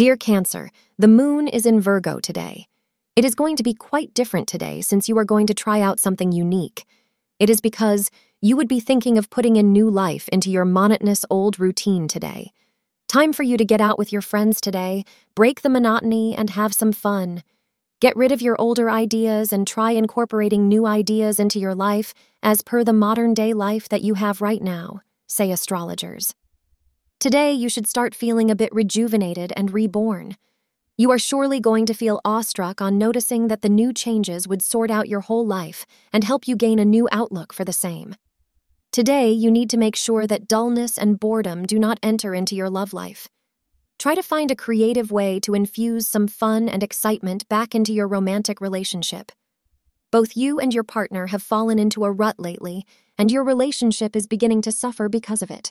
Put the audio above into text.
Dear Cancer, the moon is in Virgo today. It is going to be quite different today since you are going to try out something unique. It is because you would be thinking of putting in new life into your monotonous old routine today. Time for you to get out with your friends today, break the monotony, and have some fun. Get rid of your older ideas and try incorporating new ideas into your life as per the modern day life that you have right now, say astrologers. Today, you should start feeling a bit rejuvenated and reborn. You are surely going to feel awestruck on noticing that the new changes would sort out your whole life and help you gain a new outlook for the same. Today, you need to make sure that dullness and boredom do not enter into your love life. Try to find a creative way to infuse some fun and excitement back into your romantic relationship. Both you and your partner have fallen into a rut lately, and your relationship is beginning to suffer because of it.